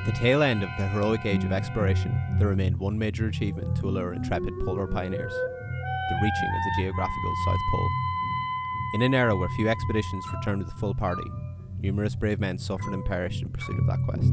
At the tail end of the heroic age of exploration, there remained one major achievement to allure intrepid polar pioneers the reaching of the geographical South Pole. In an era where few expeditions returned with a full party, numerous brave men suffered and perished in pursuit of that quest.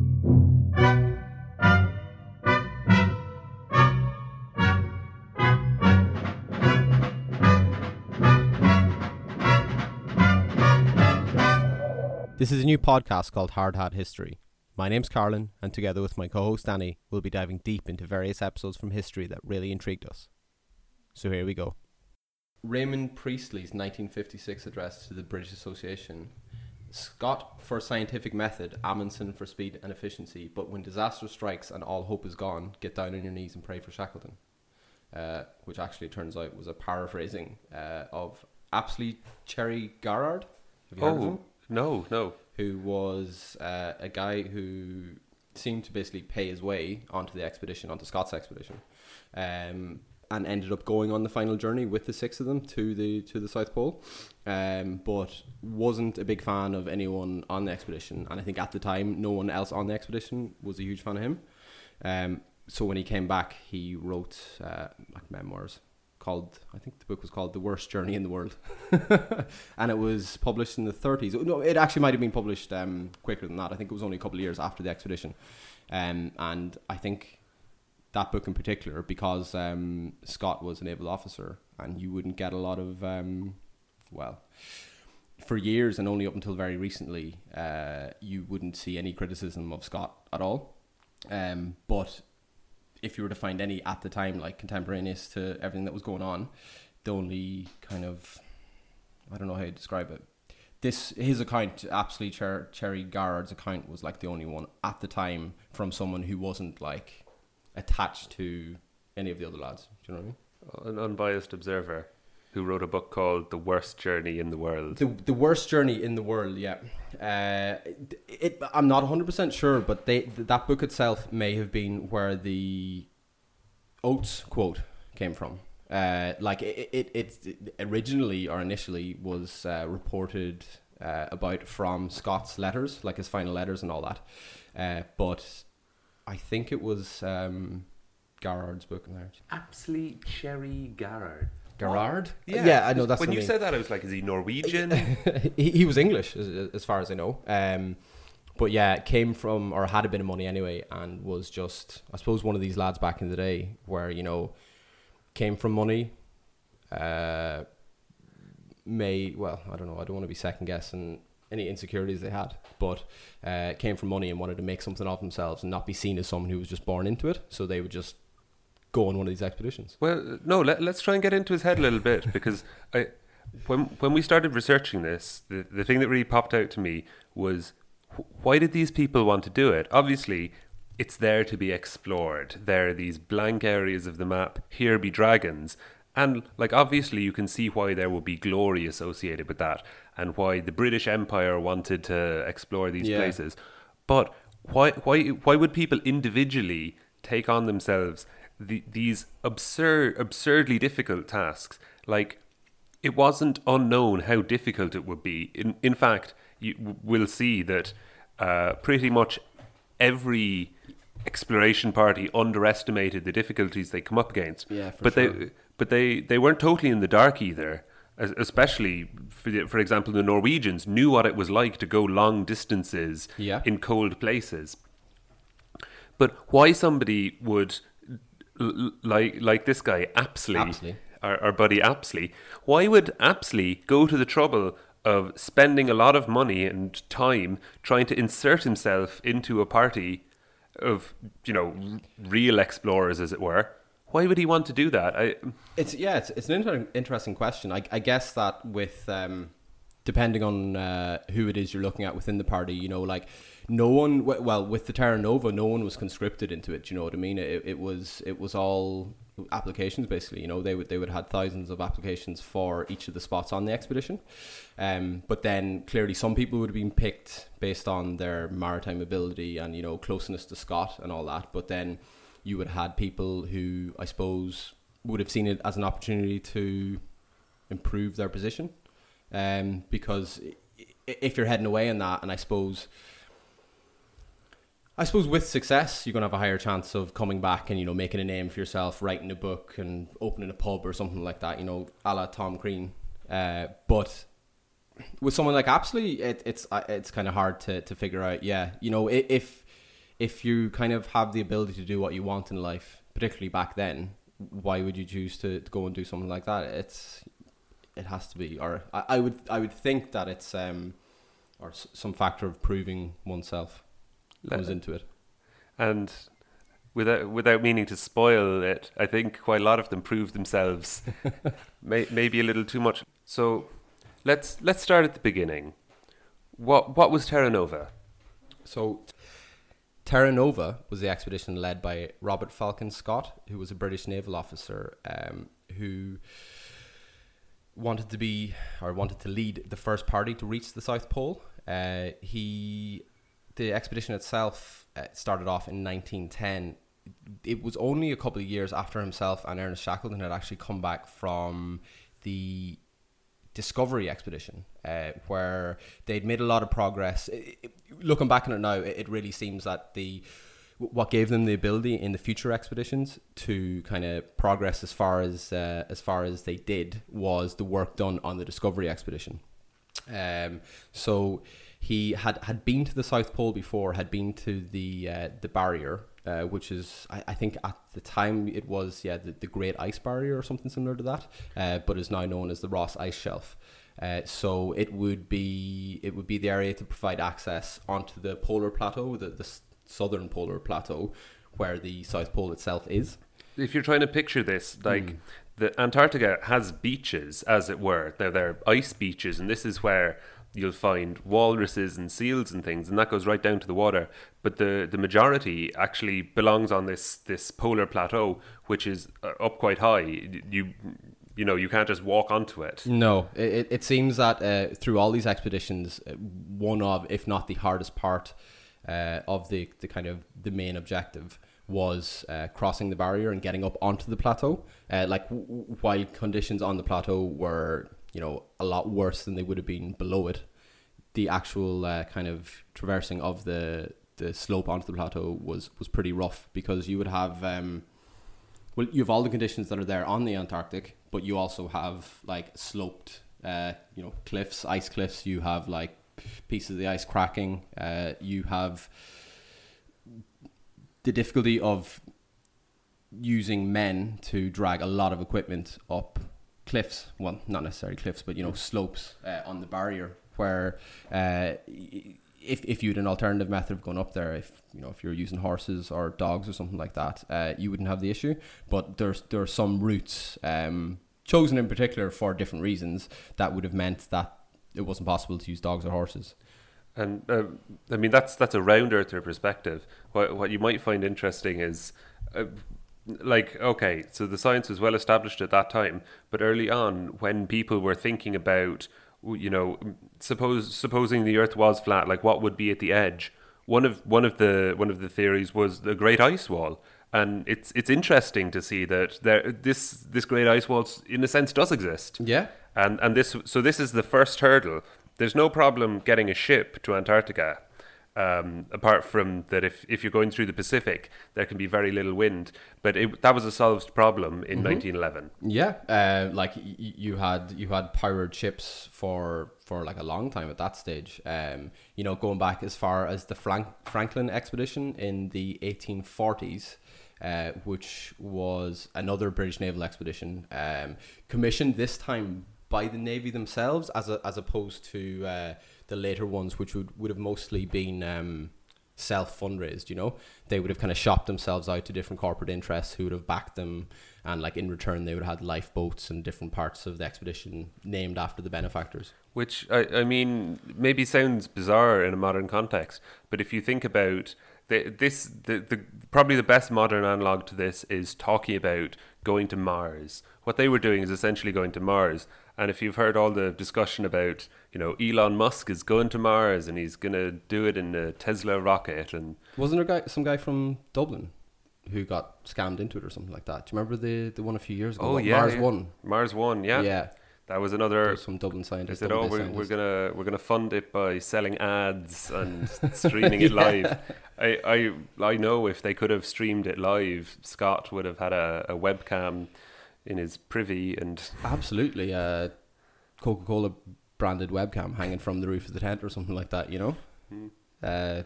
This is a new podcast called Hard Hat History. My name's Carlin, and together with my co host Danny, we'll be diving deep into various episodes from history that really intrigued us. So here we go. Raymond Priestley's 1956 address to the British Association Scott for scientific method, Amundsen for speed and efficiency, but when disaster strikes and all hope is gone, get down on your knees and pray for Shackleton. Uh, which actually turns out was a paraphrasing uh, of Apsley Cherry Garrard. Have you heard of him? No, no. who was uh, a guy who seemed to basically pay his way onto the expedition, onto Scott's expedition, um, and ended up going on the final journey with the six of them to the to the South Pole, um, but wasn't a big fan of anyone on the expedition, and I think at the time no one else on the expedition was a huge fan of him. Um, so when he came back, he wrote uh, like memoirs called I think the book was called The Worst Journey in the World, and it was published in the 30s. No, it actually might have been published um, quicker than that. I think it was only a couple of years after the expedition, um, and I think that book in particular because um, Scott was a naval officer, and you wouldn't get a lot of um, well. For years and only up until very recently, uh, you wouldn't see any criticism of Scott at all. Um, but if you were to find any at the time, like contemporaneous to everything that was going on, the only kind of I don't know how to describe it. This his account, absolutely Cher- Cherry Garrard's account, was like the only one at the time from someone who wasn't like attached to any of the other lads. Do you know what I mean? An unbiased observer who wrote a book called The Worst Journey in the World. The the worst journey in the world, yeah. Uh, it, I'm not 100 percent sure, but they that book itself may have been where the Oates quote came from. Uh, like it, it, it originally or initially was uh, reported uh, about from Scott's letters, like his final letters and all that. Uh, but I think it was um, Garrard's book in there. Apsley Cherry Garrard. Garrard? I know that's When you name. said that, I was like, is he Norwegian? he, he was English, as, as far as I know. Um, but yeah, came from or had a bit of money anyway, and was just I suppose one of these lads back in the day where you know came from money. Uh, may well I don't know I don't want to be second guessing any insecurities they had, but uh, came from money and wanted to make something of themselves and not be seen as someone who was just born into it. So they would just go on one of these expeditions. well, no. Let, let's try and get into his head a little bit because I, when when we started researching this, the the thing that really popped out to me was why did these people want to do it? Obviously, it's there to be explored. There are these blank areas of the map. Here be dragons. And, like, obviously, you can see why there would be glory associated with that and why the British Empire wanted to explore these Yeah. places. But why, why, why would people individually take on themselves the, these absurd, absurdly difficult tasks? Like, it wasn't unknown how difficult it would be. In, in fact, you will see that uh, pretty much every exploration party underestimated the difficulties they come up against. Yeah, for but sure. they but they they weren't totally in the dark either. Especially, for, the- for example, the Norwegians knew what it was like to go long distances Yeah. in cold places. But why somebody would l- like like this guy Apsley, Apsley. Our, our buddy Apsley, why would Apsley go to the trouble of spending a lot of money and time trying to insert himself into a party of you know real explorers, as it were? Why would he want to do that? I It's yeah, it's, it's an inter- interesting question. I, I guess that with um, depending on uh, who it is you're looking at within the party, you know, like no one. Well, with the Terra Nova, no one was conscripted into it. You know what I mean? It, it was it was all applications basically. You know, they would they would have had thousands of applications for each of the spots on the expedition. Um, but then clearly some people would have been picked based on their maritime ability and you know closeness to Scott and all that. But then you would have had people who I suppose would have seen it as an opportunity to improve their position. Um, because if you're heading away in that, and I suppose I suppose with success, you're gonna have a higher chance of coming back and you know making a name for yourself, writing a book and opening a pub or something like that. You know, a la Tom Crean. Uh, but with someone like Apsley, it, it's uh, it's kind of hard to, to figure out. Yeah, you know, if if you kind of have the ability to do what you want in life, particularly back then, why would you choose to, to go and do something like that? It's it has to be, or I, I would I would think that it's um or s- some factor of proving oneself comes into it. And without without meaning to spoil it, I think quite a lot of them prove themselves may, maybe a little too much. So let's let's start at the beginning. What what was Terra Nova? So, Terra Nova was the expedition led by Robert Falcon Scott, who was a British naval officer um, who wanted to be or wanted to lead the first party to reach the South Pole. Uh, he, the expedition itself uh, started off in 1910. It was only a couple of years after himself and Ernest Shackleton had actually come back from the Discovery expedition, uh, where they'd made a lot of progress. It- it- looking back on it now, it, it really seems that the what gave them the ability in the future expeditions to kind of progress as far as uh, as far as they did was the work done on the Discovery expedition. Um, so he had, had been to the South Pole before, had been to the uh, the barrier, uh, which is I, I think at the time it was yeah the, the Great Ice Barrier or something similar to that, uh, but is now known as the Ross Ice Shelf. Uh, so it would be it would be the area to provide access onto the polar plateau, the, the southern polar plateau, where the South Pole itself is. If you're trying to picture this, like the Antarctica has beaches, as it were. Now they're ice beaches, and this is where you'll find walruses and seals and things, and that goes right down to the water. But the the majority actually belongs on this this polar plateau, which is uh, up quite high. You you know you can't just walk onto it. No, it, it- it seems that uh, through all these expeditions, uh, one of, if not the hardest part uh, of the, the kind of the main objective was uh, crossing the barrier and getting up onto the plateau. Uh, like w- while conditions on the plateau were, you know, a lot worse than they would have been below it, the actual uh, kind of traversing of the the slope onto the plateau was was pretty rough because you would have. Um, well, you have all the conditions that are there on the Antarctic, but you also have like sloped, uh, you know, cliffs, ice cliffs. You have like pieces of the ice cracking. Uh, you have the difficulty of using men to drag a lot of equipment up cliffs. Well, not necessarily cliffs, but you know, slopes uh, on the barrier. Where uh, if if you had an alternative method of going up there, if you know if you're using horses or dogs or something like that, uh, you wouldn't have the issue. But there's there are some routes um, chosen in particular for different reasons that would have meant that it wasn't possible to use dogs or horses. And uh, I mean that's that's a round earther perspective. What what you might find interesting is, uh, like okay, so the science was well established at that time, but early on when people were thinking about, you know, suppose supposing the Earth was flat, like what would be at the edge? One of one of the one of the theories was the Great Ice Wall. And it's it's interesting to see that there this this great ice wall in a sense does exist. Yeah. And and this so this is the first hurdle. There's no problem getting a ship to Antarctica, um, apart from that if, if you're going through the Pacific, there can be very little wind. But it, that was a solved problem in 1911. Yeah, uh, like y- you had you had powered ships for for like a long time at that stage. Um, you know, going back as far as the Frank- Franklin expedition in the 1840s, uh, which was another British naval expedition, um, commissioned this time by the navy themselves, as a, as opposed to uh, the later ones, which would would have mostly been. Um, self fundraised, you know, they would have kind of shopped themselves out to different corporate interests who would have backed them, and like in return, they would have had lifeboats and different parts of the expedition named after the benefactors. Which I, I mean, maybe sounds bizarre in a modern context, but if you think about the, this, the, the probably the best modern analog to this is talking about going to Mars. What they were doing is essentially going to Mars. And if you've heard all the discussion about, you know, Elon Musk is going to Mars and he's going to do it in a Tesla rocket, and Wasn't there a guy, some guy from Dublin who got scammed into it or something like that? Do you remember the, the one a few years ago? oh What, yeah, Mars yeah. One. Mars One, yeah, yeah. That was another. There's some Dublin They scientists. said, "Oh, we're, we're gonna we're gonna fund it by selling ads and streaming it live." I, I I know if they could have streamed it live, Scott would have had a, a webcam in his privy, and Absolutely, uh, Coca-Cola branded webcam hanging from the roof of the tent or something like that. You know, Hmm. uh,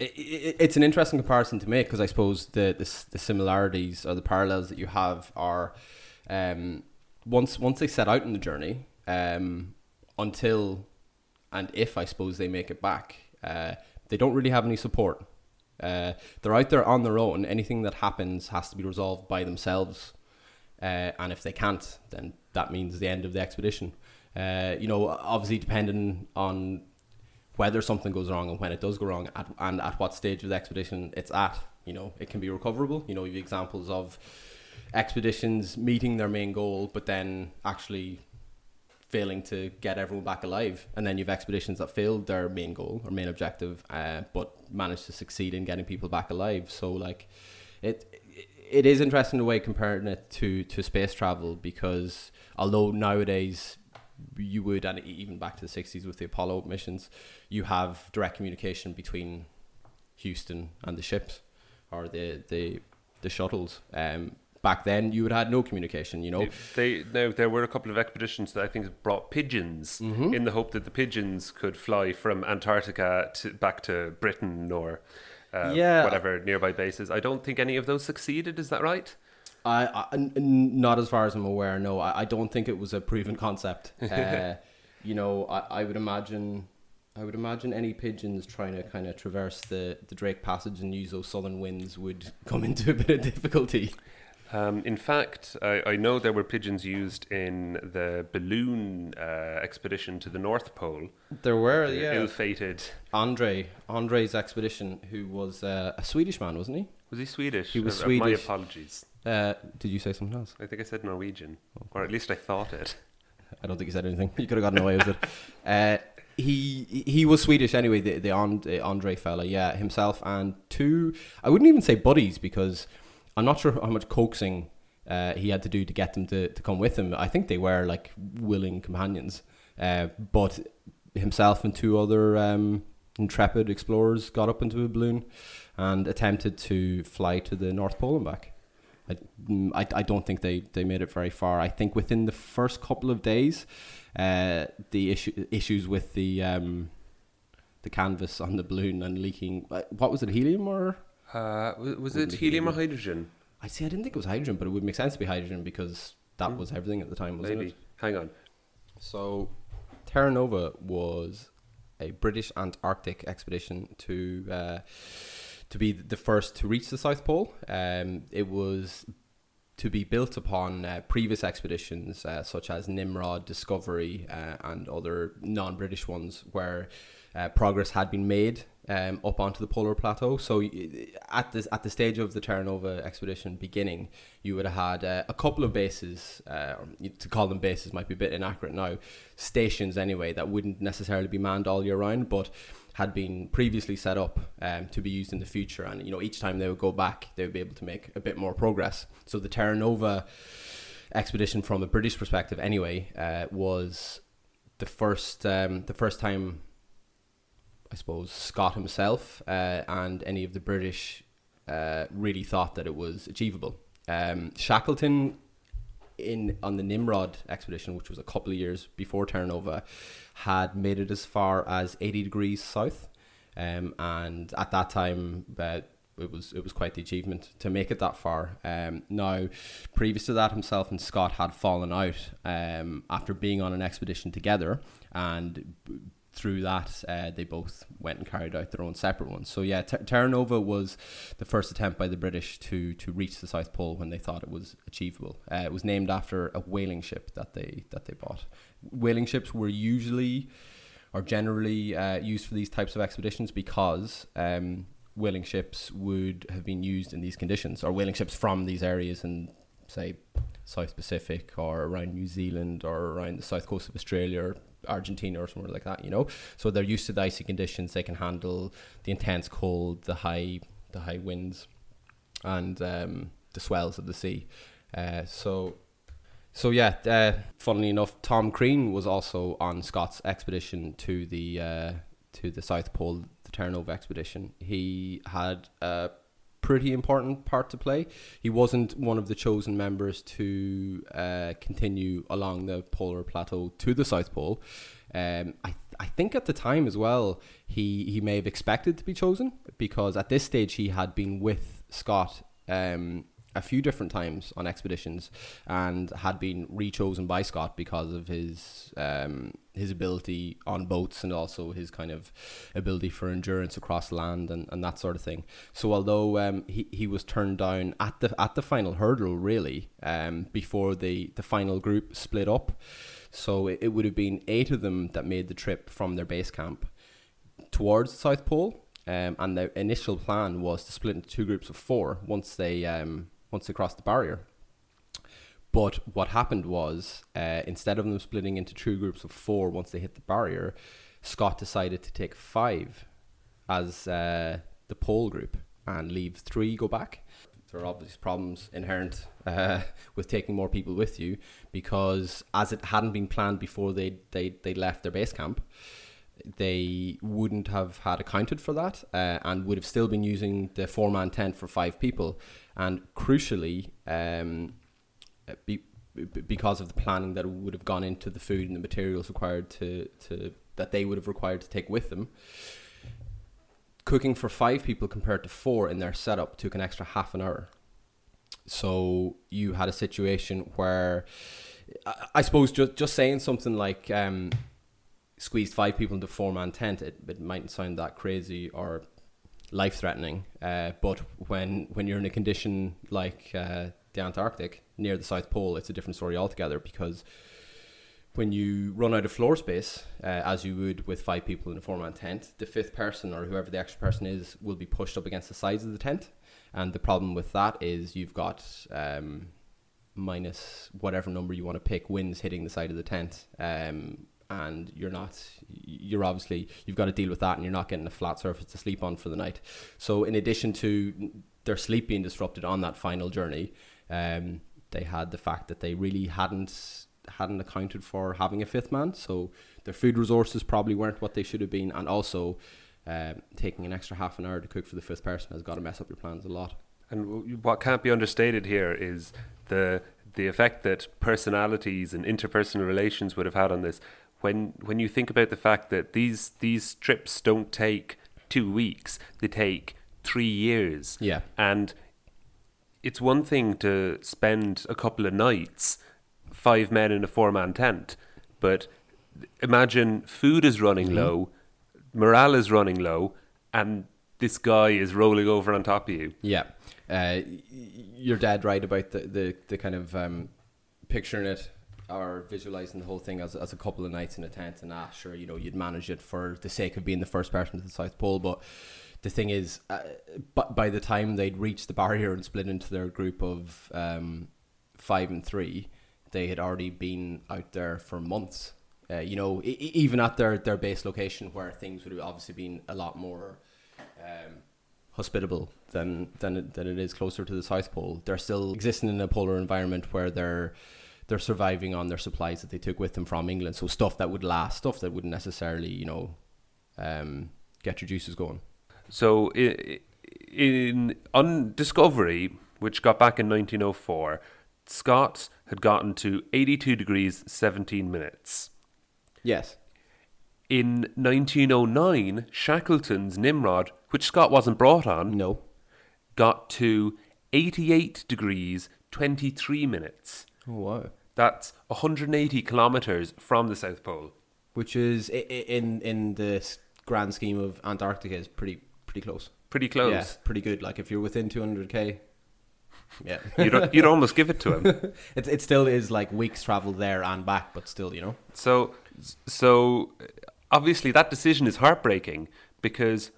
it, it, it's an interesting comparison to make because I suppose the, the the similarities or the parallels that you have are um, once once they set out on the journey um, until and if I suppose they make it back, uh, they don't really have any support. Uh, they're out there on their own. Anything that happens has to be resolved by themselves. Uh, and if they can't, then that means the end of the expedition. Uh, you know, obviously depending on whether something goes wrong and when it does go wrong, at, and at what stage of the expedition it's at. You know, it can be recoverable. You know, you have examples of expeditions meeting their main goal, but then actually failing to get everyone back alive. And then you have expeditions that failed their main goal or main objective, uh, but managed to succeed in getting people back alive. So like, it it is interesting the way comparing it to to space travel because although nowadays you would and even back to the 60s with the apollo missions you have direct communication between houston and the ships or the the the shuttles um back then you would have had no communication you know they now there were a couple of expeditions that I think brought pigeons Mhm. in the hope that the pigeons could fly from Antarctica to back to Britain or uh, Yeah. whatever nearby bases. I don't think any of those succeeded. Is that right? I, I n- n- not as far as I'm aware. No, I, I don't think it was a proven concept. Uh, you know, I, I would imagine, I would imagine any pigeons trying to kind of traverse the, the Drake Passage and use those southern winds would come into a bit of difficulty. Um, in fact, I, I know there were pigeons used in the balloon uh, expedition to the North Pole. There were, The yeah, Ill-fated. Andre, Andre's expedition, who was uh, a Swedish man, wasn't he? Was he Swedish? He was Uh, uh, My apologies. Uh, did you say something else? I think I said Norwegian, or at least I thought it. I don't think he said anything. You could have gotten away with it. Uh, he he was Swedish anyway. The the Andre fella, yeah, himself and two. I wouldn't even say buddies because I'm not sure how much coaxing uh, he had to do to get them to, to come with him. I think they were like willing companions. Uh, but himself and two other um, intrepid explorers got up into a balloon and attempted to fly to the North Pole and back. I, mm, I, I don't think they, they made it very far. I think within the first couple of days, uh, the issue issues with the um, the canvas on the balloon and leaking. uh, What was it, helium or? Uh, was it helium or hydrogen? I see. I didn't think it was hydrogen, but it would make sense to be hydrogen because that Hmm. was everything at the time, wasn't Maybe. it? Hang on. So, Terra Nova was a British Antarctic expedition to uh, to be the first to reach the South Pole. Um, it was to be built upon uh, previous expeditions uh, such as Nimrod, Discovery, uh, and other non-British ones where uh, progress had been made um, up onto the polar plateau. So at this at the stage of the Terra Nova expedition beginning, you would have had uh, a couple of bases. Uh, to call them bases might be a bit inaccurate now. Stations anyway that wouldn't necessarily be manned all year round, but had been previously set up um, to be used in the future. And you know, each time they would go back, they would be able to make a bit more progress. So the Terra Nova expedition, from a British perspective, anyway, uh, was the first um, the first time. I suppose Scott himself uh, and any of the British uh, really thought that it was achievable. Um, Shackleton in on the Nimrod expedition, which was a couple of years before Terra Nova, had made it as far as eighty degrees south, um, and at that time, uh, it was it was quite the achievement to make it that far. Um, now, previous to that, himself and Scott had fallen out um, after being on an expedition together, and through that, uh, they both went and carried out their own separate ones. So yeah, Ter- Terra Nova was the first attempt by the British to to reach the South Pole when they thought it was achievable. Uh, it was named after a whaling ship that they that they bought. Whaling ships were usually or generally uh, used for these types of expeditions because um, whaling ships would have been used in these conditions, or whaling ships from these areas in say South Pacific or around New Zealand or around the south coast of Australia or Argentina or somewhere like that, you know. So they're used to the icy conditions. They can handle the intense cold, the high, the high winds, and um, the swells of the sea. Uh, so So yeah, uh, funnily enough, Tom Crean was also on Scott's expedition to the uh, to the South Pole, the Terra Nova expedition. He had a pretty important part to play. He wasn't one of the chosen members to uh, continue along the polar plateau to the South Pole. Um, I I think at the time as well, he he may have expected to be chosen because at this stage he had been with Scott. Um, a few different times on expeditions and had been rechosen by Scott because of his um, his ability on boats and also his kind of ability for endurance across land and, and that sort of thing. So although um, he, he was turned down at the at the final hurdle really um, before the, the final group split up. So it, it would have been eight of them that made the trip from their base camp towards the South Pole. Um, and the initial plan was to split into two groups of four once they um, once they crossed the barrier. But what happened was, uh, instead of them splitting into two groups of four once they hit the barrier, Scott decided to take five as uh, the pole group and leave three go back. There are obviously problems inherent uh, with taking more people with you because, as it hadn't been planned before they, they, they left their base camp, they wouldn't have had accounted for that uh, and would have still been using the four man tent for five people. And crucially, um, be, because of the planning that would have gone into the food and the materials required to, to that they would have required to take with them, cooking for five people compared to four in their setup took an extra half an hour. So you had a situation where, I, I suppose, just just saying something like. Um, squeezed five people into four man tent, it, it mightn't sound that crazy or life threatening. Uh, but when when you're in a condition like uh, the Antarctic near the South Pole, it's a different story altogether because when you run out of floor space, uh, as you would with five people in a four man tent, the fifth person or whoever the extra person is will be pushed up against the sides of the tent. And the problem with that is you've got um, minus whatever number you want to pick winds hitting the side of the tent. Um, and you're not you're obviously you've got to deal with that and you're not getting a flat surface to sleep on for the night so in addition to their sleep being disrupted on that final journey um, they had the fact that they really hadn't hadn't accounted for having a fifth man so their food resources probably weren't what they should have been and also um, taking an extra half an hour to cook for the fifth person has got to mess up your plans a lot and what can't be understated here is the the effect that personalities and interpersonal relations would have had on this when when you think about the fact that these these trips don't take two weeks, they take three years. Yeah. And it's one thing to spend a couple of nights, five men in a four man tent, but imagine food is running mm-hmm. low, morale is running low, and this guy is rolling over on top of you. Yeah. Uh, you're dead right about the, the, the kind of um, picturing it or visualizing the whole thing as, as a couple of nights in a tent and ah sure you know you'd manage it for the sake of being the first person to the South Pole but the thing is uh, but by the time they'd reached the barrier and split into their group of um, five and three they had already been out there for months uh, you know I- even at their, their base location where things would have obviously been a lot more um, hospitable than, than, than it is closer to the South Pole they're still existing in a polar environment where they're they're surviving on their supplies that they took with them from England. So stuff that would last, stuff that wouldn't necessarily, you know, um, get your juices going. So in, in on Discovery, which got back in 1904, Scott had gotten to 82 degrees 17 minutes. Yes. In 1909, Shackleton's Nimrod, which Scott wasn't brought on, no, got to 88 degrees 23 minutes. Oh wow. That's 180 kilometers from the South Pole, which is in in the grand scheme of Antarctica is pretty pretty close. Pretty close. Yeah, pretty good. Like if you're within 200k, yeah, you'd, you'd almost give it to him. it it still is like weeks travel there and back, but still, you know. So so obviously that decision is heartbreaking because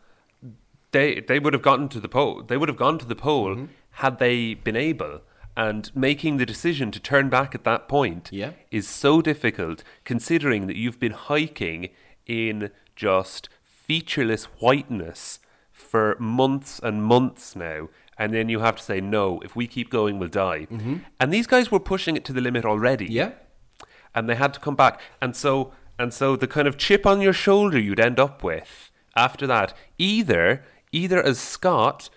they they would have gotten to the pole. They would have gone to the pole mm-hmm. had they been able and making the decision to turn back at that point yeah. is so difficult considering that you've been hiking in just featureless whiteness for months and months now and then you have to say no. If we keep going, we'll die. Mm-hmm. And these guys were pushing it to the limit already Yeah. and they had to come back. And so and so the kind of chip on your shoulder you'd end up with after that, either either as Scott,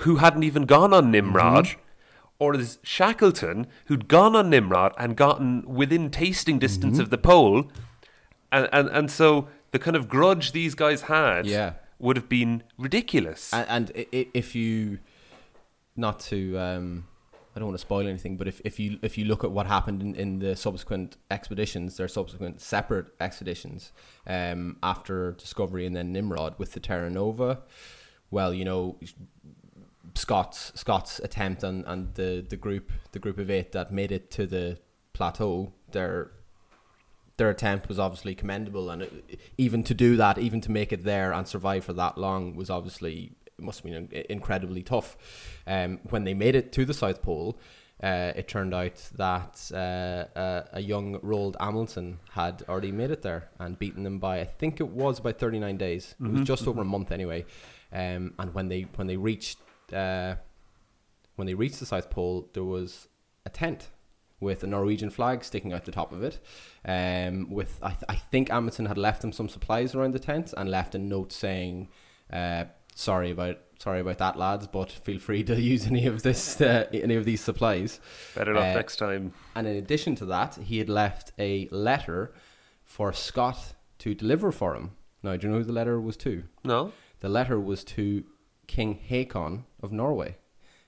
who hadn't even gone on Nimrod, mm-hmm. or as Shackleton, who'd gone on Nimrod and gotten within tasting distance mm-hmm. of the pole. And, and and so the kind of grudge these guys had Yeah. Would have been ridiculous. And, and if you, not to, um, I don't want to spoil anything, but if, if you if you look at what happened in, in the subsequent expeditions, their subsequent separate expeditions, um, after Discovery and then Nimrod with the Terra Nova, well, you know, Scott's Scott's attempt and, and the, the group the group of eight that made it to the plateau, their their attempt was obviously commendable, and it, even to do that, even to make it there and survive for that long, was obviously it must have been incredibly tough. Um, when they made it to the South Pole, uh, it turned out that uh, uh, a young Roald Amundsen had already made it there and beaten them by I think it was about thirty nine days. It was just over a month anyway. Um, and when they when they reached uh, when they reached the South Pole, there was a tent with a Norwegian flag sticking out the top of it. Um, with I, th- I think Amundsen had left them some supplies around the tent and left a note saying, uh, "Sorry about sorry about that, lads, but feel free to use any of this uh, any of these supplies." Better luck uh, next time. And in addition to that, he had left a letter for Scott to deliver for him. Now, do you know who the letter was to? No? The letter was to King Haakon of Norway,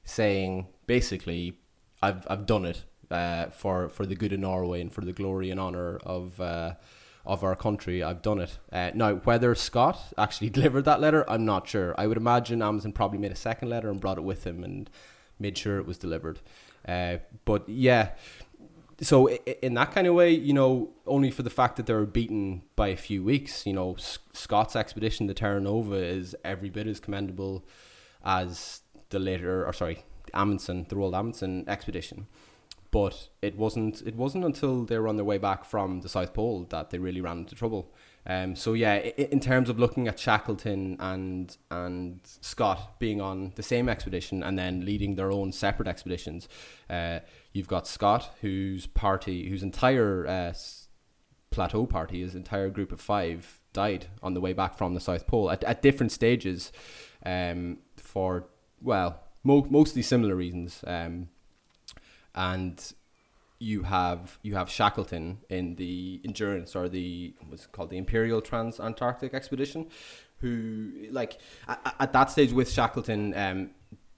saying basically, "I've I've done it uh, for for the good of Norway and for the glory and honor of." Uh, of our country, I've done it. Uh, now, whether Scott actually delivered that letter, I'm not sure. I would imagine Amundsen probably made a second letter and brought it with him and made sure it was delivered. Uh, but yeah, so in that kind of way, you know, only for the fact that they were beaten by a few weeks, you know, Scott's expedition to Terra Nova is every bit as commendable as the later, or sorry, Amundsen, the Roald Amundsen expedition. But it wasn't. It wasn't until they were on their way back from the South Pole that they really ran into trouble. Um, so yeah, in terms of looking at Shackleton and and Scott being on the same expedition and then leading their own separate expeditions, uh, you've got Scott, whose party, whose entire uh, plateau party, his entire group of five died on the way back from the South Pole at, at different stages, um, for well, mo- mostly similar reasons. Um, and you have you have Shackleton in the Endurance or the what's called the Imperial Trans Antarctic Expedition, who like at, at that stage with Shackleton, um,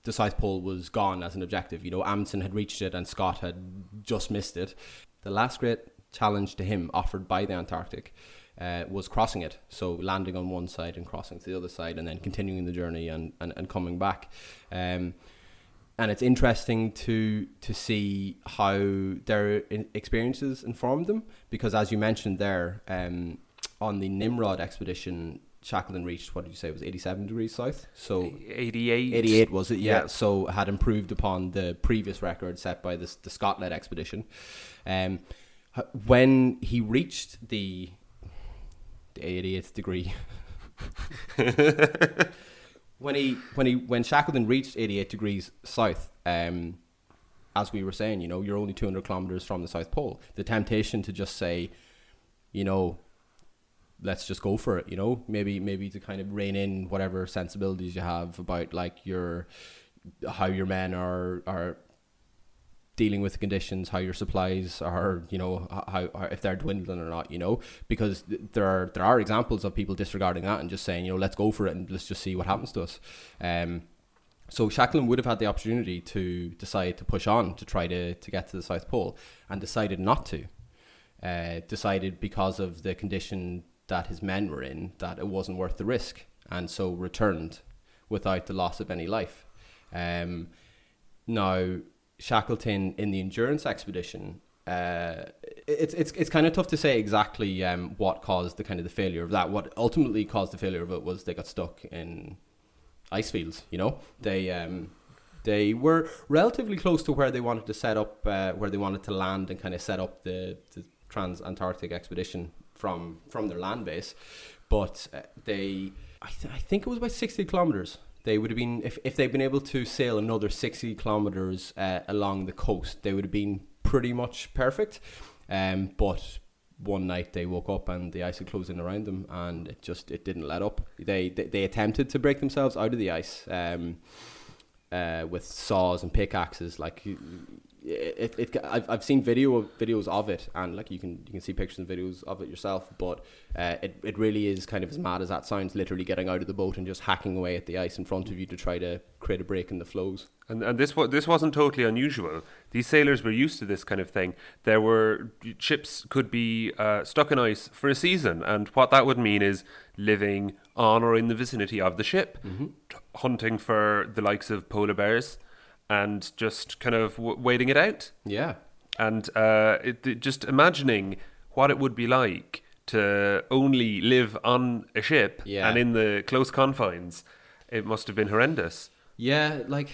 the South Pole was gone as an objective. You know, Amundsen had reached it and Scott had just missed it. The last great challenge to him offered by the Antarctic uh, was crossing it. So landing on one side and crossing to the other side, and then continuing the journey and, and, and coming back. Um, and it's interesting to to see how their experiences informed them because as you mentioned there um, on the Nimrod expedition Shackleton reached what did you say it was 87 degrees south so 88. 88 was it yeah, Yeah. so had improved upon the previous record set by this the Scott-led expedition um, when he reached the the 88th degree when he when he when Shackleton reached 88 degrees south, um, as we were saying, you know, you're only 200 kilometers from the South Pole. The temptation to just say, you know, let's just go for it. You know, maybe maybe to kind of rein in whatever sensibilities you have about like your how your men are are dealing with the conditions, how your supplies are, you know, how, how if they're dwindling or not, you know, because th- there are there are examples of people disregarding that and just saying, you know, let's go for it and let's just see what happens to us. Um, so Shackleton would have had the opportunity to decide to push on to try to, to get to the South Pole and decided not to. Uh, decided because of the condition that his men were in that it wasn't worth the risk and so returned without the loss of any life. Um, now, Shackleton in the endurance expedition, uh, it's it's it's kind of tough to say exactly um, what caused the kind of the failure of that. What ultimately caused the failure of it was they got stuck in ice fields. You know, they um, they were relatively close to where they wanted to set up, uh, where they wanted to land and kind of set up the, the trans Antarctic expedition from from their land base, but uh, they. I, th- I think it was about 60 kilometers They would have been if if they'd been able to sail another sixty kilometers uh, along the coast, they would have been pretty much perfect. Um, but one night they woke up and the ice had closed in around them, and it just it didn't let up. They they, they attempted to break themselves out of the ice. Um, uh, with saws and pickaxes, like it, it, I've, I've seen video of, videos of it and like you can you can see pictures and videos of it yourself but uh, it, it really is kind of as mad as that sounds literally getting out of the boat and just hacking away at the ice in front of you to try to create a break in the floes. And and this was this wasn't totally unusual. These sailors were used to this kind of thing. There were ships could be uh, stuck in ice for a season and what that would mean is living on or in the vicinity of the ship mm-hmm. hunting for the likes of polar bears and just kind of w- waiting it out. Yeah. And uh, it, it, just imagining what it would be like to only live on a ship yeah. and in the close confines, it must have been horrendous. Yeah, like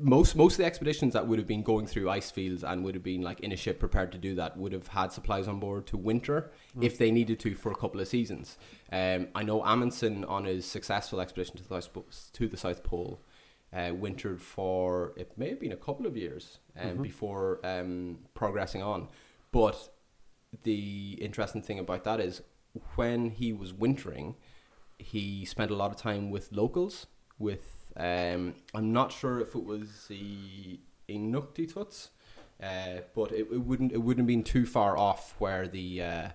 most most of the expeditions that would have been going through ice fields and would have been like in a ship prepared to do that would have had supplies on board to winter mm. if they needed to for a couple of seasons. Um, I know Amundsen on his successful expedition to the South, to the South Pole uh, wintered for it may have been a couple of years um, mm-hmm. before um, progressing on. But the interesting thing about that is when he was wintering, he spent a lot of time with locals. With um, I'm not sure if it was the Inuktituts, uh, but it, it wouldn't it wouldn't have been too far off where the uh,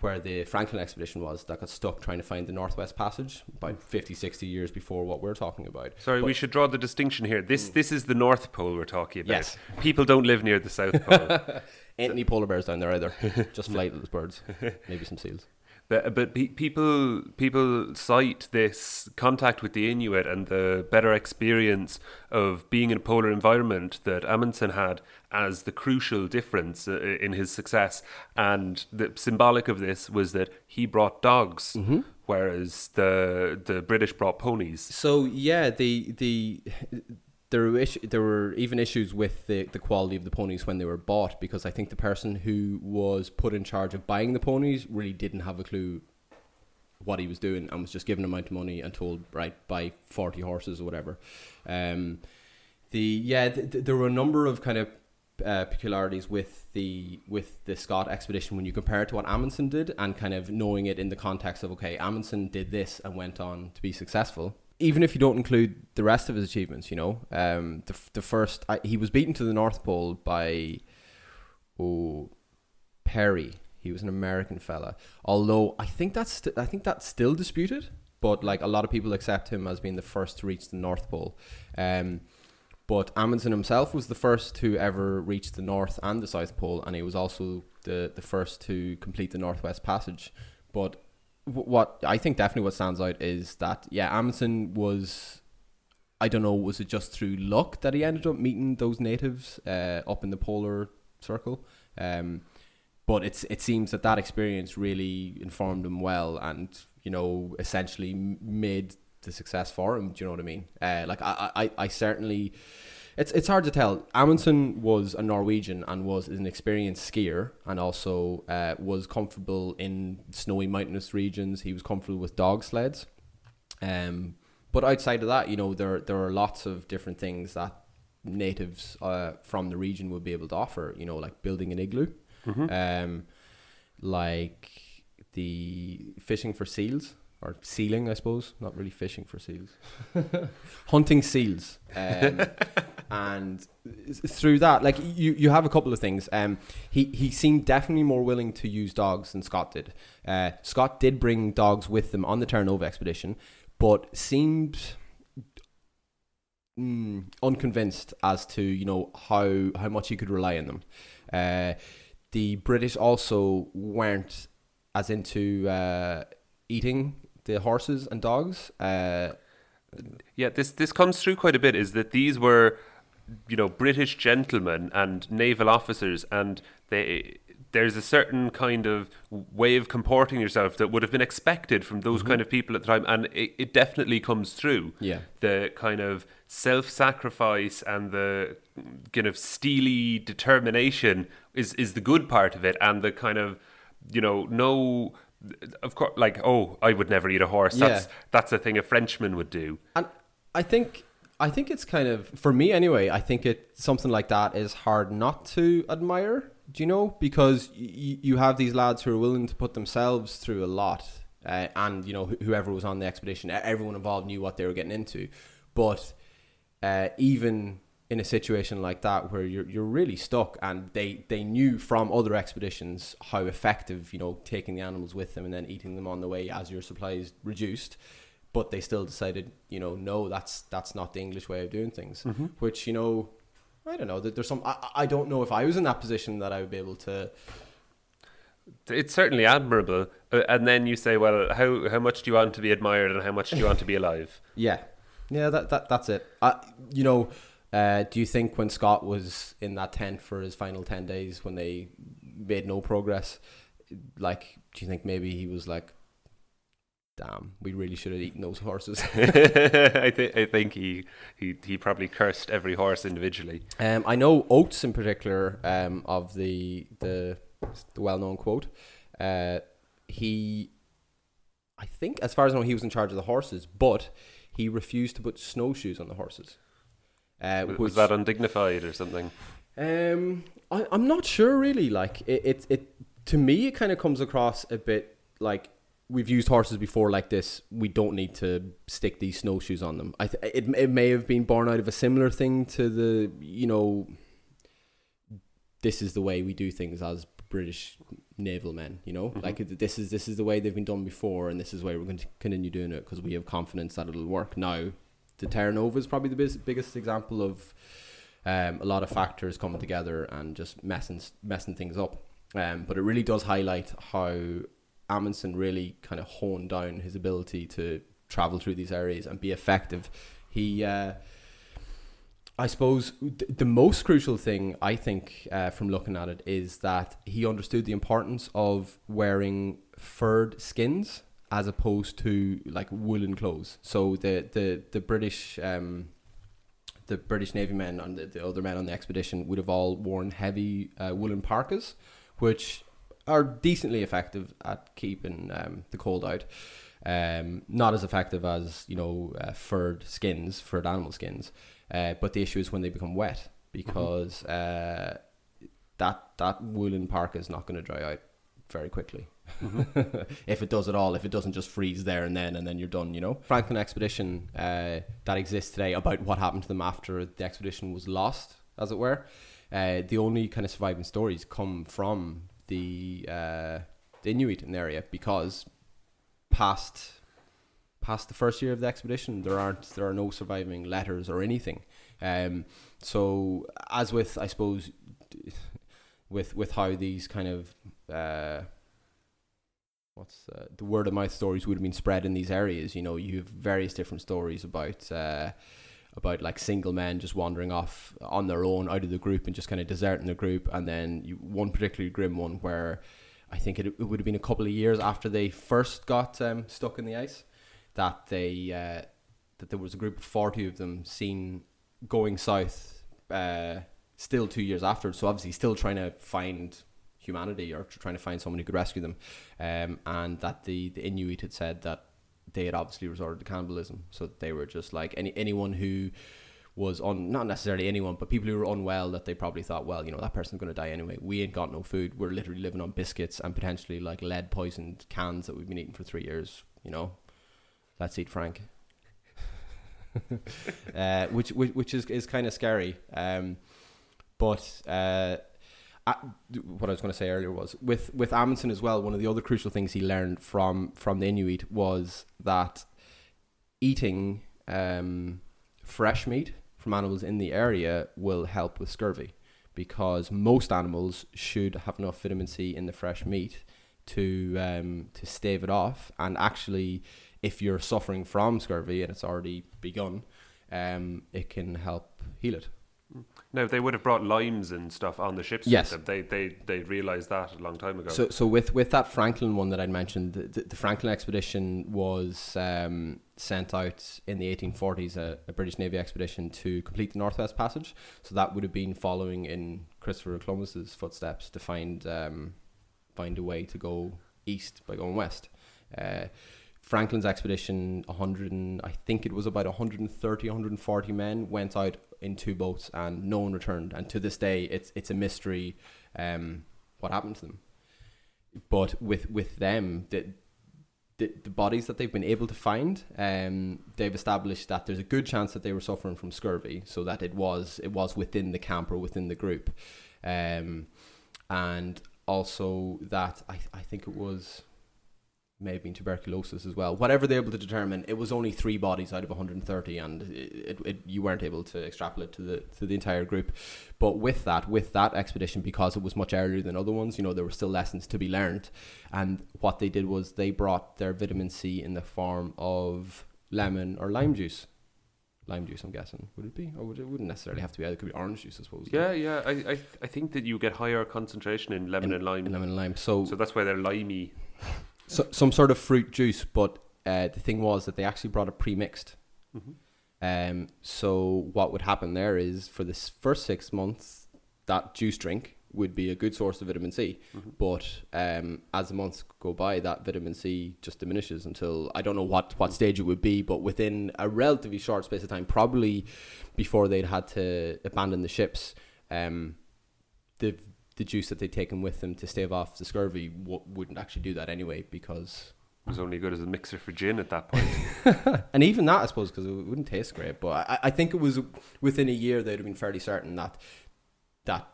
where the Franklin expedition was that got stuck trying to find the Northwest Passage about 50, 60 years before what we're talking about. Sorry, but we should draw the distinction here. This mm. this is the North Pole we're talking about. Yes. People don't live near the South Pole. Ain't any polar bears down there either. Just flightless birds. Maybe some seals. But, but pe- people people cite this contact with the Inuit and the better experience of being in a polar environment that Amundsen had as the crucial difference uh, in his success. And the symbolic of this was that he brought dogs, mm-hmm. whereas the the British brought ponies. So yeah, the the there were issues, there were even issues with the, the quality of the ponies when they were bought because I think the person who was put in charge of buying the ponies really didn't have a clue what he was doing and was just given a amount of money and told right buy 40 horses or whatever. Um the yeah th- th- there were a number of kind of uh, peculiarities with the with the Scott expedition when you compare it to what Amundsen did and kind of knowing it in the context of okay Amundsen did this and went on to be successful even if you don't include the rest of his achievements, you know, um, the the first I, he was beaten to the North Pole by oh Peary. He was an American fella. Although I think that's I think that's still disputed, but like a lot of people accept him as being the first to reach the North Pole. Um, but Amundsen himself was the first to ever reach the North and the South Pole, and he was also the the first to complete the Northwest Passage. But what I think definitely what stands out is that yeah, Amundsen was I don't know, was it just through luck that he ended up meeting those natives uh, up in the polar circle? Um, but it's it seems that that experience really informed him well, and you know, essentially made the success for him. Do you know what I mean? Uh, like I, I, I certainly it's it's hard to tell. Amundsen was a Norwegian and was an experienced skier, and also uh, was comfortable in snowy mountainous regions. He was comfortable with dog sleds. Um, but outside of that, you know, there there are lots of different things that natives uh, from the region would be able to offer. You know, like building an igloo, mm-hmm. um, like the fishing for seals or sealing, I suppose. Not really fishing for seals, hunting seals. Um, and through that, like you, you have a couple of things. Um, he he seemed definitely more willing to use dogs than Scott did. Uh, Scott did bring dogs with them on the Terra Nova expedition, but seemed mm, unconvinced as to you know how how much he could rely on them. Uh, the British also weren't as into uh, eating the horses and dogs. Uh, yeah, this this comes through quite a bit. Is that these were, you know, British gentlemen and naval officers, and they there's a certain kind of way of comporting yourself that would have been expected from those mm-hmm. kind of people at the time, and it, it definitely comes through. Yeah, the kind of self-sacrifice and the kind of steely determination is is the good part of it, and the kind of you know no of course, like oh, I would never eat a horse. That's Yeah. that's a thing a Frenchman would do. And I think I think it's kind of for me anyway. I think it something like that is hard not to admire. Do you know because y- you have these lads who are willing to put themselves through a lot, uh, and you know wh- whoever was on the expedition, everyone involved knew what they were getting into, but uh, even in a situation like that where you're you're really stuck, and they they knew from other expeditions how effective you know taking the animals with them and then eating them on the way as your supplies reduced, but they still decided you know no that's that's not the English way of doing things, which you know. I don't know. that There's some. I, I don't know if I was in that position that I would be able to. It's certainly admirable. Uh, and then you say, well, how how much do you want to be admired and how much do you want to be alive? Yeah, yeah. That that that's it. I, you know, uh, do you think when Scott was in that tent for his final ten days, when they made no progress, like, do you think maybe he was like, "Damn, we really should have eaten those horses." I think I think he, he he probably cursed every horse individually. Um, I know Oates in particular um, of the the, the well known quote. Uh, he, I think, as far as I know, he was in charge of the horses, but he refused to put snowshoes on the horses. Uh, Was which- that undignified or something? um, I, I'm not sure really. Like it, it, it to me, it kind of comes across a bit like we've used horses before like this. We don't need to stick these snowshoes on them. I th- it, it may have been born out of a similar thing to the you know. This is the way we do things as British naval men. You know, Mhm. like this is this is the way they've been done before, and this is the way we're going to continue doing it because we have confidence that it'll work. Now, the Terra Nova is probably the bis- biggest example of um, a lot of factors coming together and just messing messing things up. Um, but it really does highlight how Amundsen really kind of honed down his ability to travel through these areas and be effective. He, uh, I suppose, th- the most crucial thing I think uh, from looking at it is that he understood the importance of wearing furred skins as opposed to like woolen clothes. So the the the British. Um, the British Navy men and the, the other men on the expedition would have all worn heavy uh, woolen parkas, which are decently effective at keeping um, the cold out. Um, not as effective as you know uh, furred skins, furred animal skins. Uh, but the issue is when they become wet because uh, that that woolen parka is not going to dry out very quickly. if it does at all, if it doesn't just freeze there and then, and then you're done, you know. Franklin expedition uh, that exists today about what happened to them after the expedition was lost, as it were. Uh, the only kind of surviving stories come from the uh, the Inuit in the area because past past the first year of the expedition, there aren't there are no surviving letters or anything. Um, so as with I suppose with with how these kind of uh, what's uh, the word of mouth stories would have been spread in these areas. You know, you have various different stories about uh, about like single men just wandering off on their own out of the group and just kind of deserting the group, and then you, one particularly grim one where I think it, it would have been a couple of years after they first got um, stuck in the ice that they uh, that there was a group of forty of them seen going south. Uh, still two years after, so obviously still trying to find humanity or trying to find someone who could rescue them. Um, and that the, the Inuit had said that they had obviously resorted to cannibalism. So they were just like any anyone who was on not necessarily anyone, but people who were unwell that they probably thought, well, you know, that person's gonna die anyway. We ain't got no food. We're literally living on biscuits and potentially like lead poisoned cans that we've been eating for three years, you know. Let's eat Frank. uh, which, which which is is kind of scary. Um, but uh, what I was going to say earlier was with with Amundsen as well. One of the other crucial things he learned from from the Inuit was that eating um, fresh meat from animals in the area will help with scurvy because most animals should have enough vitamin C in the fresh meat to um, to stave it off. And actually, if you're suffering from scurvy and it's already begun, um, it can help heal it. No, they would have brought limes and stuff on the ships. with Yes. them. they they they realized that a long time ago. So, so with with that Franklin one that I mentioned, the, the, the Franklin expedition was um, sent out in the 1840s, a, a British Navy expedition to complete the Northwest Passage. So that would have been following in Christopher Columbus's footsteps to find um, find a way to go east by going west. Uh, Franklin's expedition, 100 and, I think it was about 130, 140 men went out in two boats and no one returned. And to this day, it's it's a mystery um, what happened to them. But with with them, the, the, the bodies that they've been able to find, um, they've established that there's a good chance that they were suffering from scurvy, so that it was it was within the camp or within the group, um, and also that I I think it was may have been tuberculosis as well. Whatever they're able to determine, it was only three bodies out of 130, and it, it, it, you weren't able to extrapolate to the to the entire group. But with that, with that expedition, because it was much earlier than other ones, you know, there were still lessons to be learned. And what they did was they brought their vitamin C in the form of lemon or lime juice. Lime juice, I'm guessing. Would it be? Or would it, wouldn't necessarily have to be. It could be orange juice, I suppose. Yeah, yeah. I, I, I think that you get higher concentration in lemon In- and lime. In lemon and lime. So, so that's why they're limey. so some sort of fruit juice, but uh, the thing was that they actually brought it pre-mixed. Mhm. Um, so what would happen there is for this first six months, that juice drink would be a good source of vitamin C. Mhm. But um, as the months go by, that vitamin C just diminishes until I don't know what, what stage it would be, but within a relatively short space of time, probably before they'd had to abandon the ships, um, the the juice that they'd taken with them to stave off the scurvy w- wouldn't actually do that anyway because It was only good as a mixer for gin at that point. and even that, I suppose, because it wouldn't taste great. But I, I think it was within a year they'd have been fairly certain that that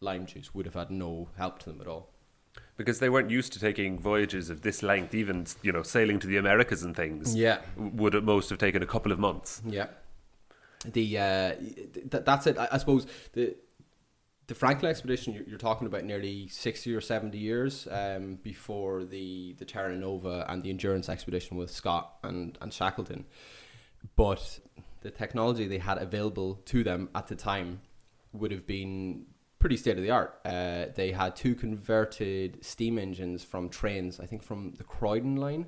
lime juice would have had no help to them at all. because they weren't used to taking voyages of this length, even you know sailing to the Americas and things. Yeah, Would at most have taken a couple of months. yeah. The uh, th- that's it. I, I suppose the the Franklin expedition you're, talking about nearly sixty or seventy years um, before the the Terra Nova and the Endurance expedition with Scott and and Shackleton, but the technology they had available to them at the time would have been pretty state of the art. Uh, they had two converted steam engines from trains, I think from the Croydon line,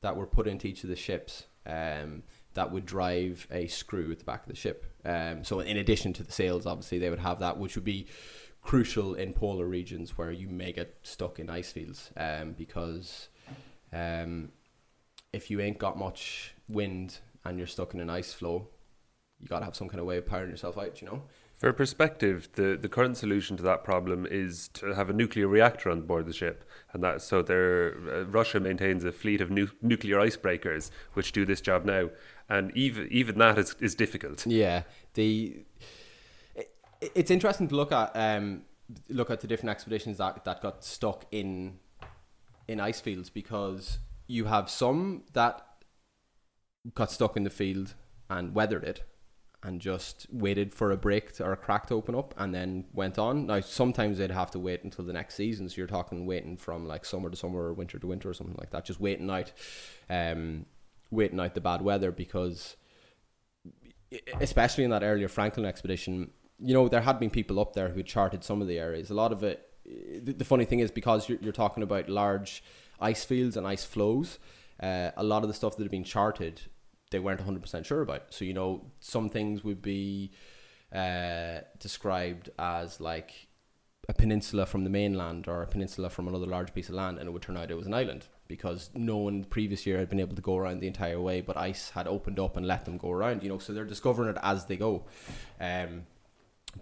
that were put into each of the ships. Um, that would drive a screw at the back of the ship. Um, so in addition to the sails, obviously they would have that, which would be crucial in polar regions where you may get stuck in ice fields. Um, because um, if you ain't got much wind and you're stuck in an ice floe, you gotta have some kind of way of powering yourself out. You know. For perspective, the, the current solution to that problem is to have a nuclear reactor on board the ship, and that so there uh, Russia maintains a fleet of nu- nuclear icebreakers which do this job now, and even even that is, is difficult. Yeah, the it, it's interesting to look at um look at the different expeditions that that got stuck in in ice fields because you have some that got stuck in the field and weathered it and just waited for a break to, or a crack to open up and then went on. Now sometimes they'd have to wait until the next season, so you're talking waiting from like summer to summer or winter to winter or something like that, just waiting out um waiting out the bad weather because especially in that earlier Franklin expedition, you know, there had been people up there who charted some of the areas. A lot of it, the, funny thing is because you're, you're talking about large ice fields and ice floes, uh, a lot of the stuff that had been charted, they weren't 100% sure about. So, you know, some things would be uh, described as like a peninsula from the mainland or a peninsula from another large piece of land, and it would turn out it was an island because no one previous year had been able to go around the entire way, but ice had opened up and let them go around. You know, so they're discovering it as they go. Um,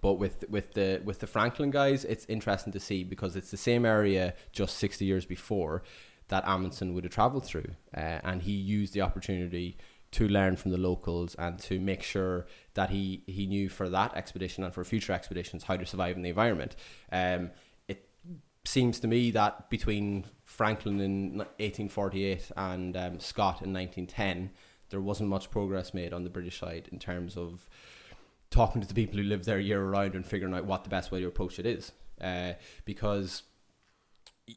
but with with the with the Franklin guys, it's interesting to see because it's the same area just sixty years before that Amundsen would have travelled through, uh, and he used the opportunity to learn from the locals and to make sure that he he knew for that expedition and for future expeditions how to survive in the environment. Um, seems to me that between Franklin in 1848 and um, Scott in 1910, there wasn't much progress made on the British side in terms of talking to the people who live there year round and figuring out what the best way to approach it is. Uh, because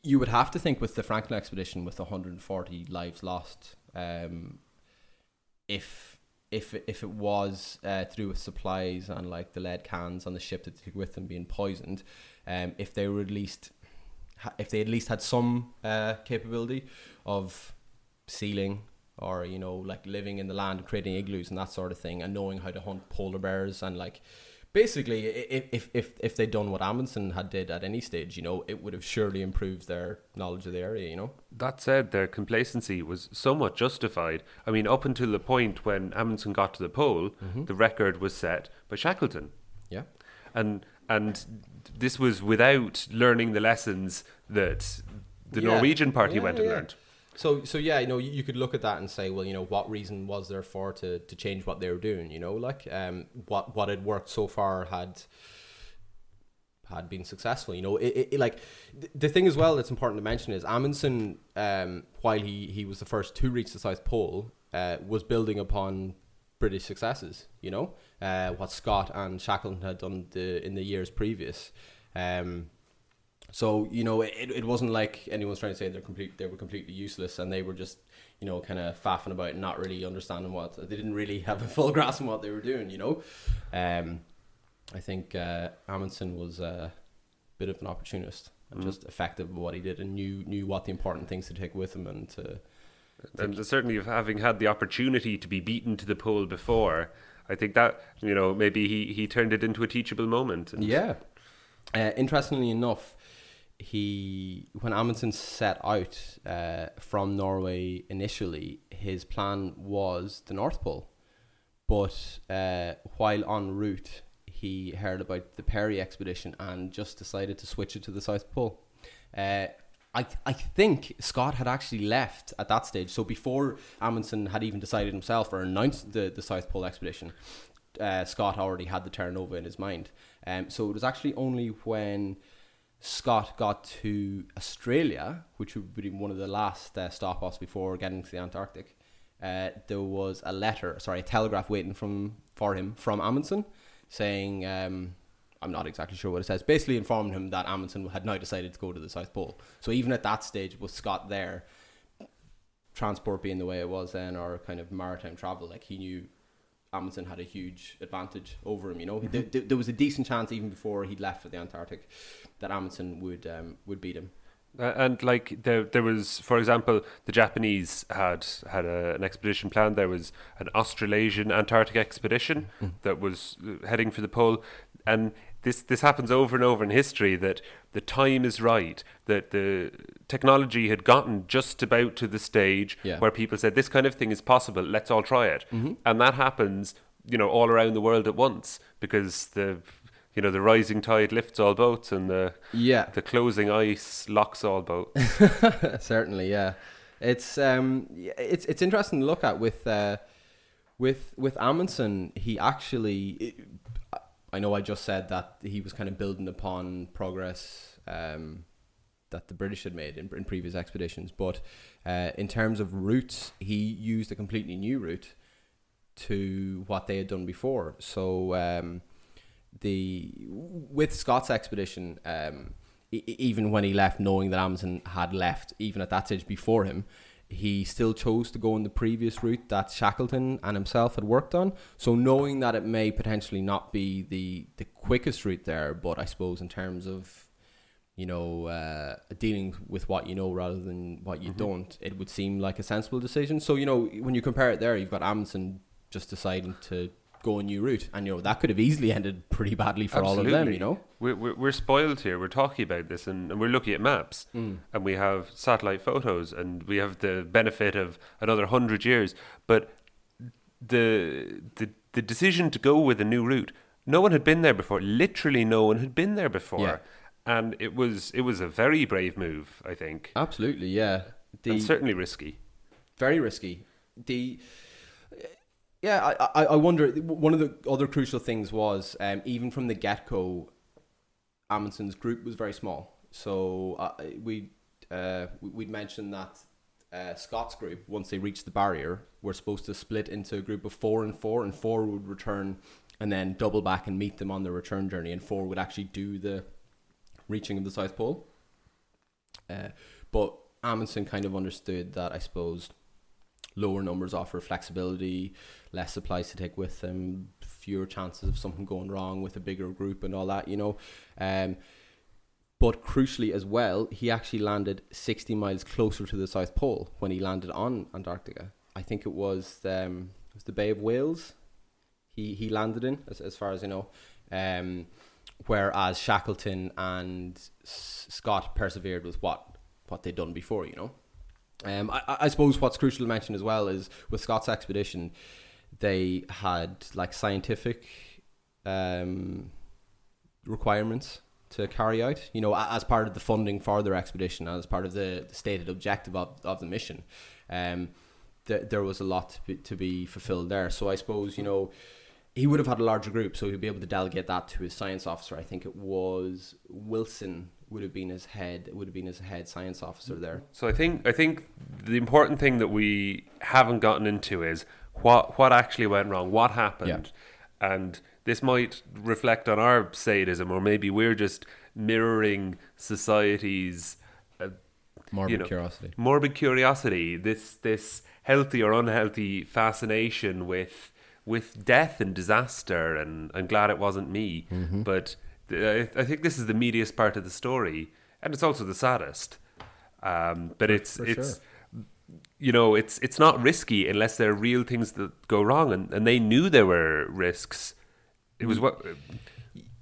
you would have to think with the Franklin expedition with 140 lives lost, um, if if if it was uh, to do with supplies and like the lead cans on the ship that they took with them being poisoned, um, if they were at least if they at least had some uh, capability of sealing or you know like living in the land and creating igloos and that sort of thing and knowing how to hunt polar bears and like basically, if if if they'd done what Amundsen had did at any stage, you know, it would have surely improved their knowledge of the area. You know. That said, their complacency was somewhat justified. I mean, up until the point when Amundsen got to the pole, the record was set by Shackleton. Yeah. and and this was without learning the lessons that the Yeah. Norwegian party Yeah, went and yeah. learned. So so yeah, you know, you, you could look at that and say, well, you know, what reason was there for to to change what they were doing? You know, like um, what what had worked so far had had been successful. You know, it, it, it- like th- the thing as well that's important to mention is Amundsen, um, while he he was the first to reach the South Pole, uh, was building upon British successes. You know, uh, what Scott and Shackleton had done the in the years previous. Um, so you know, it, it wasn't like anyone's trying to say they're complete. They were completely useless, and they were just you know kind of faffing about, and not really understanding what they didn't really have a full grasp on what they were doing. You know, um, I think uh, Amundsen was a bit of an opportunist and Mm. just effective at what he did, and knew knew what the important things to take with him, and to And certainly, having had the opportunity to be beaten to the pole before, I think that you know maybe he, he turned it into a teachable moment. And Yeah. Uh, interestingly enough, he when Amundsen set out uh, from Norway initially, his plan was the North Pole, but uh, while en route, he heard about the Peary expedition and just decided to switch it to the South Pole. I I think Scott had actually left at that stage. So before Amundsen had even decided himself or announced the, the South Pole expedition, uh, Scott already had the Terra Nova in his mind. Um, so it was actually only when Scott got to Australia, which would be one of the last uh, stop offs before getting to the Antarctic, uh, there was a letter, sorry, a telegraph waiting from for him from Amundsen, saying, um, I'm not exactly sure what it says, basically informing him that Amundsen had now decided to go to the South Pole. So even at that stage, with Scott there, transport being the way it was then, or kind of maritime travel, like he knew Amundsen had a huge advantage over him. You know, there, there, there was a decent chance even before he left for the Antarctic that Amundsen would um, would beat him. Uh, and like there, there was, for example, the Japanese had had a, an expedition planned. There was an Australasian Antarctic expedition that was uh, heading for the pole, and this this happens over and over in history that the time is right, that the technology had gotten just about to the stage Yeah. where people said this kind of thing is possible. Let's all try it, and that happens, you know, all around the world at once because the you know the rising tide lifts all boats and the Yeah, the closing ice locks all boats. certainly. Yeah, it's um, it's it's interesting to look at with uh, with with Amundsen. He actually, I know I just said that he was kind of building upon progress um, that the British had made in, in previous expeditions, but uh, in terms of routes, he used a completely new route to what they had done before. So um, the with Scott's expedition, um, e- even when he left, knowing that Amundsen had left, even at that stage before him, he still chose to go on the previous route that Shackleton and himself had worked on. So knowing that it may potentially not be the the quickest route there, but I suppose in terms of you know uh, dealing with what you know rather than what you don't, it would seem like a sensible decision. So you know when you compare it there, you've got Amundsen just deciding to go a new route, and you know that could have easily ended pretty badly for all of them. You know. we're, we're, we're spoiled here. We're talking about this, and, and we're looking at maps, Mm. and we have satellite photos, and we have the benefit of another hundred years. But the the the decision to go with a new route, no one had been there before. Literally, no one had been there before, Yeah. and it was it was a very brave move, I think, Absolutely, yeah. The and certainly risky. very risky. The yeah, I, I wonder. One of the other crucial things was um, even from the get go, Amundsen's group was very small. So uh, we uh, we- we'd mentioned that uh, Scott's group, once they reached the barrier, were supposed to split into a group of four and four, and four would return and then double back and meet them on their return journey, and four would actually do the reaching of the South Pole. Uh, but Amundsen kind of understood that, I suppose, lower numbers offer flexibility, less supplies to take with them, fewer chances of something going wrong with a bigger group and all that, you know. Um, but crucially as well, he actually landed 60 miles closer to the South Pole when he landed on Antarctica. I think it was um, it was the Bay of Whales. He he landed in as as far as I know. Um, whereas Shackleton and S- Scott persevered with what what they'd done before. You know, um, I, I suppose what's crucial to mention as well is with Scott's expedition, they had like scientific um, requirements to carry out. You know, as part of the funding for their expedition, as part of the, stated objective of, of the mission, um, th- there was a lot to be, to be fulfilled there. So I suppose you know he would have had a larger group, so he'd be able to delegate that to his science officer. I think it was Wilson would have been his head would have been his head science officer there. So I think I think the important thing that we haven't gotten into is what what actually went wrong, what happened, and this might reflect on our sadism, or maybe we're just mirroring society's uh, Morbid know, curiosity. morbid curiosity, this this healthy or unhealthy fascination with with death and disaster, and I'm glad it wasn't me. Mm-hmm. But I I think this is the meatiest part of the story, and it's also the saddest. Um, but it's for it's you know it's it's not risky unless there are real things that go wrong, and, and they knew there were risks. It was what I-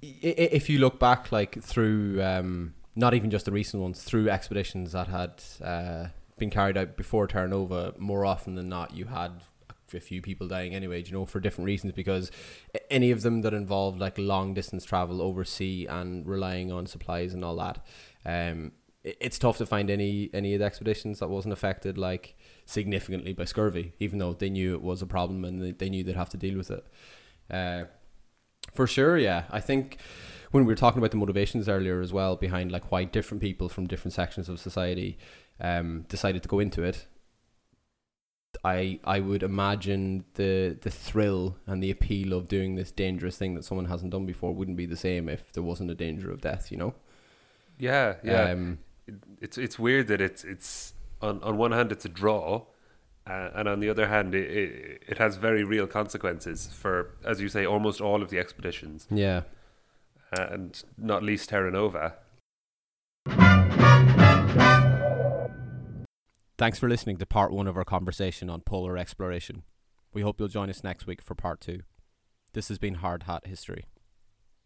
i- if you look back like through um, not even just the recent ones through expeditions that had uh, been carried out before Terra Nova more often than not you had a few people dying anyway you know for different reasons because any of them that involved like long distance travel oversea and relying on supplies and all that um, it's tough to find any any of the expeditions that wasn't affected like significantly by scurvy even though they knew it was a problem and they, they knew they'd have to deal with it uh, for sure, yeah. I think when we were talking about the motivations earlier as well behind like why different people from different sections of society um, decided to go into it, I I would imagine the the thrill and the appeal of doing this dangerous thing that someone hasn't done before wouldn't be the same if there wasn't a danger of death. You know. yeah yeah. Um, it's it's weird that it's it's on on one hand it's a draw, uh, and on the other hand it, it it has very real consequences for as you say almost all of the expeditions, yeah. uh, and not least Terra Nova. Thanks for listening to part one of our conversation on polar exploration. We hope you'll join us next week for part two. This has been Hard Hat History.